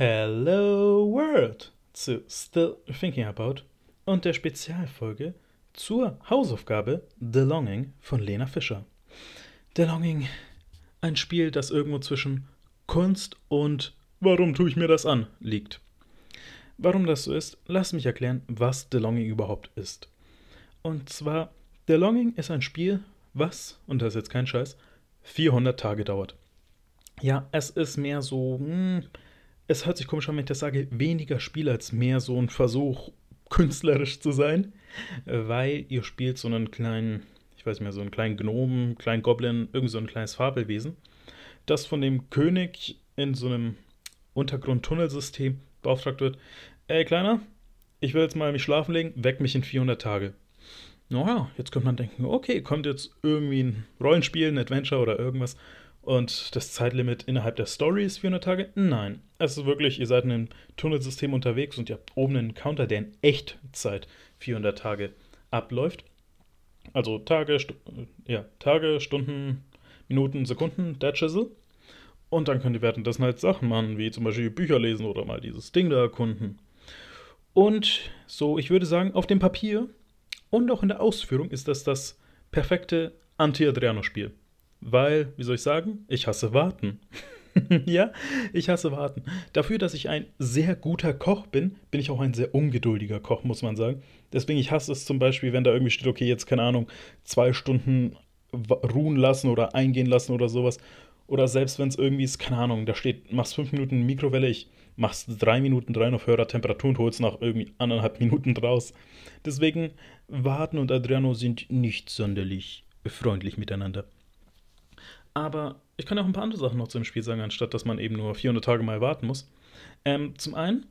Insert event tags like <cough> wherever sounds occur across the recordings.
Hello World zu Still Thinking About und der Spezialfolge zur Hausaufgabe The Longing von Lena Fischer. The Longing, ein Spiel, das irgendwo zwischen Kunst und Warum tue ich mir das an liegt. Warum das so ist, lass mich erklären, was The Longing überhaupt ist. Und zwar, The Longing ist ein Spiel, was, und das ist jetzt kein Scheiß, 400 Tage dauert. Ja, es ist mehr so, hm, es hört sich komisch an, wenn ich das sage, weniger Spiel als mehr so ein Versuch, künstlerisch zu sein, weil ihr spielt so einen kleinen, ich weiß nicht mehr, so einen kleinen Gnomen, kleinen Goblin, irgend so ein kleines Fabelwesen, das von dem König in so einem Untergrundtunnelsystem beauftragt wird. Ey, Kleiner, ich will jetzt mal mich schlafen legen, weck mich in 400 Tage. Naja, jetzt könnte man denken, okay, kommt jetzt irgendwie ein Rollenspiel, ein Adventure oder irgendwas und das Zeitlimit innerhalb der Story ist 400 Tage? Nein. Es ist wirklich, ihr seid in einem Tunnelsystem unterwegs und ihr habt oben einen Counter, der in Echtzeit 400 Tage abläuft. Also Tage, St ja, Tage, Stunden, Minuten, Sekunden, der Chisel. Und dann könnt ihr währenddessen halt Sachen machen, wie zum Beispiel Bücher lesen oder mal dieses Ding da erkunden. Und so, ich würde sagen, auf dem Papier und auch in der Ausführung ist das das perfekte Anti-Adriano-Spiel. Weil, wie soll ich sagen, ich hasse Warten. <laughs> ja, ich hasse Warten. Dafür, dass ich ein sehr guter Koch bin, bin ich auch ein sehr ungeduldiger Koch, muss man sagen. Deswegen, ich hasse es zum Beispiel, wenn da irgendwie steht, okay, jetzt keine Ahnung, zwei Stunden ruhen lassen oder eingehen lassen oder sowas. Oder selbst wenn es irgendwie ist, keine Ahnung, da steht, machst fünf Minuten Mikrowelle, ich mach's drei Minuten drei auf höherer Temperatur und hol's nach irgendwie anderthalb <laughs> Minuten draus. Deswegen, Warten und Adriano sind nicht sonderlich freundlich miteinander. Aber ich kann ja auch ein paar andere Sachen noch zu dem Spiel sagen, anstatt dass man eben nur 400 Tage mal warten muss. Ähm, zum einen,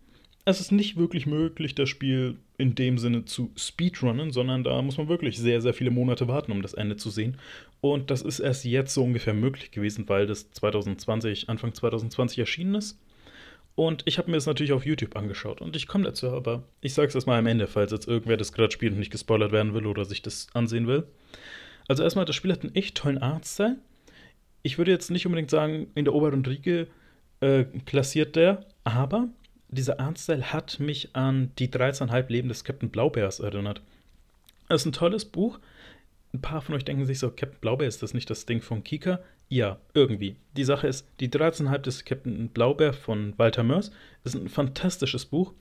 es ist nicht wirklich möglich, das Spiel in dem Sinne zu speedrunnen, sondern da muss man wirklich sehr, sehr viele Monate warten, um das Ende zu sehen. Und das ist erst jetzt so ungefähr möglich gewesen, weil das 2020, Anfang 2020 erschienen ist. Und ich habe mir das natürlich auf YouTube angeschaut und ich komme dazu, aber ich sage es erstmal am Ende, falls jetzt irgendwer das gerade spielt und nicht gespoilert werden will oder sich das ansehen will. Also erstmal, das Spiel hat einen echt tollen Artstyle ich würde jetzt nicht unbedingt sagen, in der oberen Riege äh, klassiert der, aber dieser Artstyle hat mich an die 13,5 Leben des Captain Blaubeers erinnert. Es ist ein tolles Buch. Ein paar von euch denken sich so, Captain Blaubeer, ist das nicht das Ding von Kika? Ja, irgendwie. Die Sache ist, die 13,5 des Captain Blaubeer von Walter Mörs ist ein fantastisches Buch.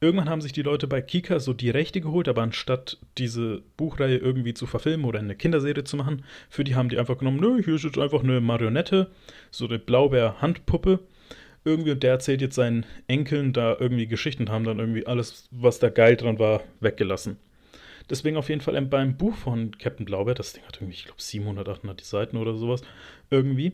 Irgendwann haben sich die Leute bei Kika so die Rechte geholt, aber anstatt diese Buchreihe irgendwie zu verfilmen oder eine Kinderserie zu machen, für die haben die einfach genommen, nö, hier ist jetzt einfach eine Marionette, so eine Blaubeer-Handpuppe. Irgendwie und der erzählt jetzt seinen Enkeln da irgendwie Geschichten und haben dann irgendwie alles, was da geil dran war, weggelassen. Deswegen auf jeden Fall beim Buch von Captain Blaubeer, das Ding hat irgendwie, ich glaube, 700, 800 Seiten oder sowas, irgendwie,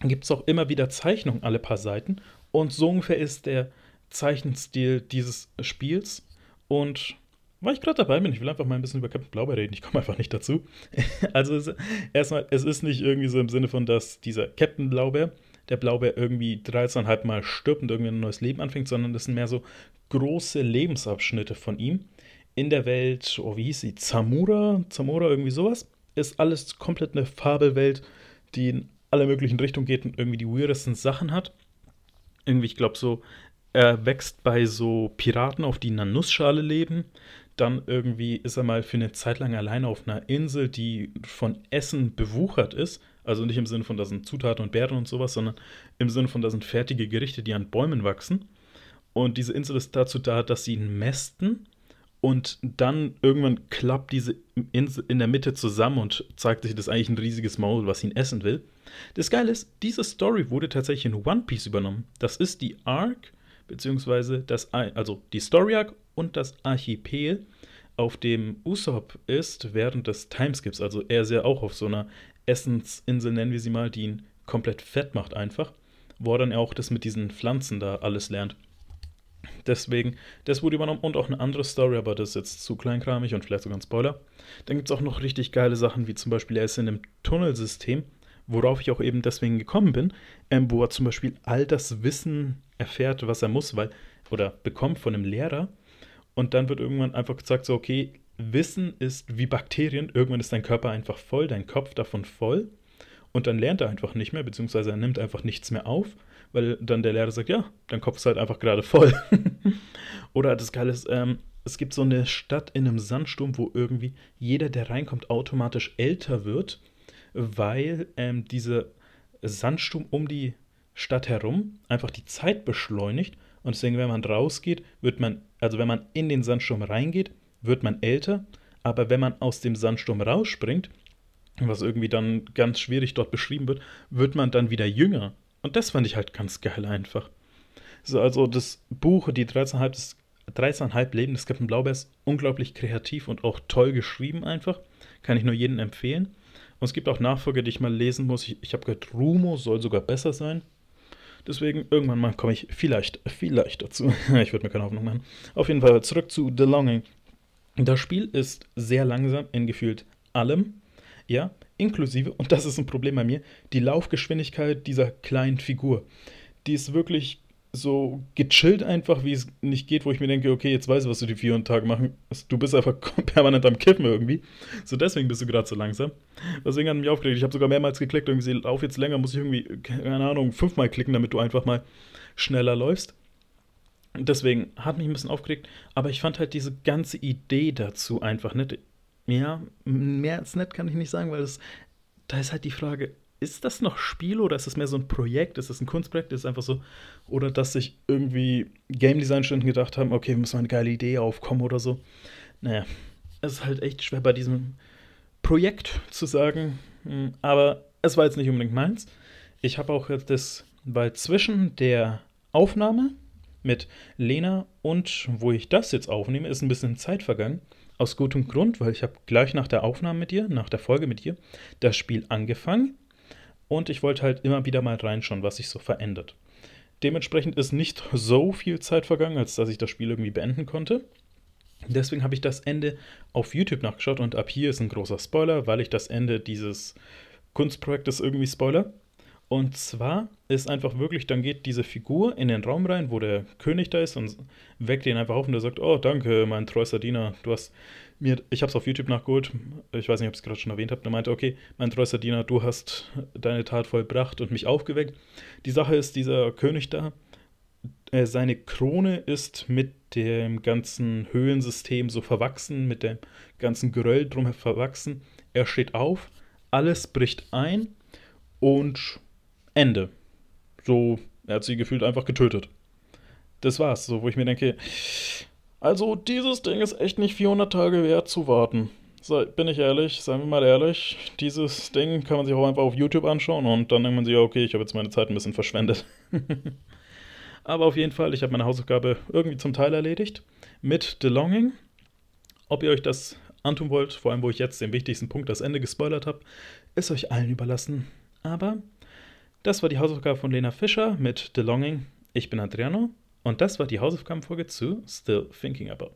gibt es auch immer wieder Zeichnungen alle paar Seiten. Und so ungefähr ist der Zeichenstil dieses Spiels. Und weil ich gerade dabei bin, ich will einfach mal ein bisschen über Captain Blaubeer reden. Ich komme einfach nicht dazu. <laughs> also es, erstmal, es ist nicht irgendwie so im Sinne von, dass dieser Captain Blaubeer, der Blaubeer irgendwie 13,5 Mal stirbt und irgendwie ein neues Leben anfängt, sondern das sind mehr so große Lebensabschnitte von ihm in der Welt, oh, wie hieß sie? Zamora? Zamora, irgendwie sowas. Ist alles komplett eine Fabelwelt, die in alle möglichen Richtungen geht und irgendwie die weirdesten Sachen hat. Irgendwie, ich glaube, so er wächst bei so Piraten, auf die in einer Nussschale leben. Dann irgendwie ist er mal für eine Zeit lang alleine auf einer Insel, die von Essen bewuchert ist. Also nicht im Sinne von, da sind Zutaten und Beeren und sowas, sondern im Sinne von, da sind fertige Gerichte, die an Bäumen wachsen. Und diese Insel ist dazu da, dass sie ihn mästen. Und dann irgendwann klappt diese Insel in der Mitte zusammen und zeigt sich, das eigentlich ein riesiges Maul, was ihn essen will. Das Geile ist, diese Story wurde tatsächlich in One Piece übernommen. Das ist die Arc beziehungsweise das, also die Story Arc und das Archipel, auf dem Usopp ist während des Timeskips. Also er ist ja auch auf so einer Essensinsel, nennen wir sie mal, die ihn komplett fett macht einfach, wo er dann auch das mit diesen Pflanzen da alles lernt. Deswegen, das wurde übernommen und auch eine andere Story, aber das ist jetzt zu kleinkramig und vielleicht sogar ein Spoiler. Dann gibt es auch noch richtig geile Sachen, wie zum Beispiel, er ist in einem Tunnelsystem, worauf ich auch eben deswegen gekommen bin, ähm, wo er zum Beispiel all das Wissen erfährt, was er muss, weil, oder bekommt von einem Lehrer. Und dann wird irgendwann einfach gesagt, so, okay, Wissen ist wie Bakterien, irgendwann ist dein Körper einfach voll, dein Kopf davon voll. Und dann lernt er einfach nicht mehr, beziehungsweise er nimmt einfach nichts mehr auf, weil dann der Lehrer sagt, ja, dein Kopf ist halt einfach gerade voll. <laughs> Oder das Geile ist, ähm, es gibt so eine Stadt in einem Sandsturm, wo irgendwie jeder, der reinkommt, automatisch älter wird, weil ähm, dieser Sandsturm um die Stadt herum einfach die Zeit beschleunigt. Und deswegen, wenn man rausgeht, wird man, also wenn man in den Sandsturm reingeht, wird man älter. Aber wenn man aus dem Sandsturm rausspringt, was irgendwie dann ganz schwierig dort beschrieben wird, wird man dann wieder jünger. Und das fand ich halt ganz geil einfach. So, also das Buch, die 13,5 13,5 Leben des Captain Blaubeer ist unglaublich kreativ und auch toll geschrieben einfach. Kann ich nur jedem empfehlen. Und es gibt auch Nachfolger, die ich mal lesen muss. Ich, ich habe gehört, Rumo soll sogar besser sein. Deswegen, irgendwann mal komme ich vielleicht, vielleicht dazu. <laughs> ich würde mir keine Hoffnung machen. Auf jeden Fall zurück zu The Longing. Das Spiel ist sehr langsam in gefühlt allem. Ja, inklusive, und das ist ein Problem bei mir, die Laufgeschwindigkeit dieser kleinen Figur. Die ist wirklich so gechillt einfach, wie es nicht geht, wo ich mir denke, okay, jetzt weiß ich, was du die 400 Tage machen. Du bist einfach <laughs> permanent am Kippen irgendwie. So deswegen bist du gerade so langsam. Deswegen hat mich aufgeregt. Ich habe sogar mehrmals geklickt gesehen, lauf jetzt länger, muss ich irgendwie, keine Ahnung, fünfmal klicken, damit du einfach mal schneller läufst. Deswegen hat mich ein bisschen aufgeregt, aber ich fand halt diese ganze Idee dazu einfach nett. Ja, mehr als nett kann ich nicht sagen, weil es, da ist halt die Frage, ist das noch Spiel oder ist das mehr so ein Projekt? Ist das ein Kunstprojekt? Ist es einfach so, oder dass sich irgendwie Game Design Stunden gedacht haben, okay, wir müssen mal eine geile Idee aufkommen oder so. Naja, es ist halt echt schwer bei diesem Projekt zu sagen, hm, aber es war jetzt nicht unbedingt meins. Ich habe auch jetzt das, weil zwischen der Aufnahme mit Lena und wo ich das jetzt aufnehme, ist ein bisschen Zeit vergangen. Aus gutem Grund, weil ich habe gleich nach der Aufnahme mit dir, nach der Folge mit dir, das Spiel angefangen und ich wollte halt immer wieder mal reinschauen, was sich so verändert. Dementsprechend ist nicht so viel Zeit vergangen, als dass ich das Spiel irgendwie beenden konnte. Deswegen habe ich das Ende auf YouTube nachgeschaut und ab hier ist ein großer Spoiler, weil ich das Ende dieses Kunstprojektes irgendwie spoiler. Und zwar ist einfach wirklich, dann geht diese Figur in den Raum rein, wo der König da ist und weckt ihn einfach auf und der sagt, oh, danke, mein treuester Diener, du hast mir, ich habe es auf YouTube nachgeholt, ich weiß nicht, ob ich es gerade schon erwähnt habe, der meinte, okay, mein treuester Diener, du hast deine Tat vollbracht und mich aufgeweckt. Die Sache ist, dieser König da, äh, seine Krone ist mit dem ganzen Höhlensystem so verwachsen, mit dem ganzen Geröll drum verwachsen. Er steht auf, alles bricht ein und Ende. So, er hat sie gefühlt einfach getötet. Das war's, so, wo ich mir denke, also dieses Ding ist echt nicht 400 Tage wert zu warten. So, bin ich ehrlich, seien wir mal ehrlich, dieses Ding kann man sich auch einfach auf YouTube anschauen und dann denkt man sich, okay, ich habe jetzt meine Zeit ein bisschen verschwendet. <laughs> Aber auf jeden Fall, ich habe meine Hausaufgabe irgendwie zum Teil erledigt mit The Longing. Ob ihr euch das antun wollt, vor allem wo ich jetzt den wichtigsten Punkt, das Ende gespoilert habe, ist euch allen überlassen. Aber das war die Hausaufgabe von Lena Fischer mit The Longing. Ich bin Adriano und das war die Hausaufgabenfolge zu Still Thinking About.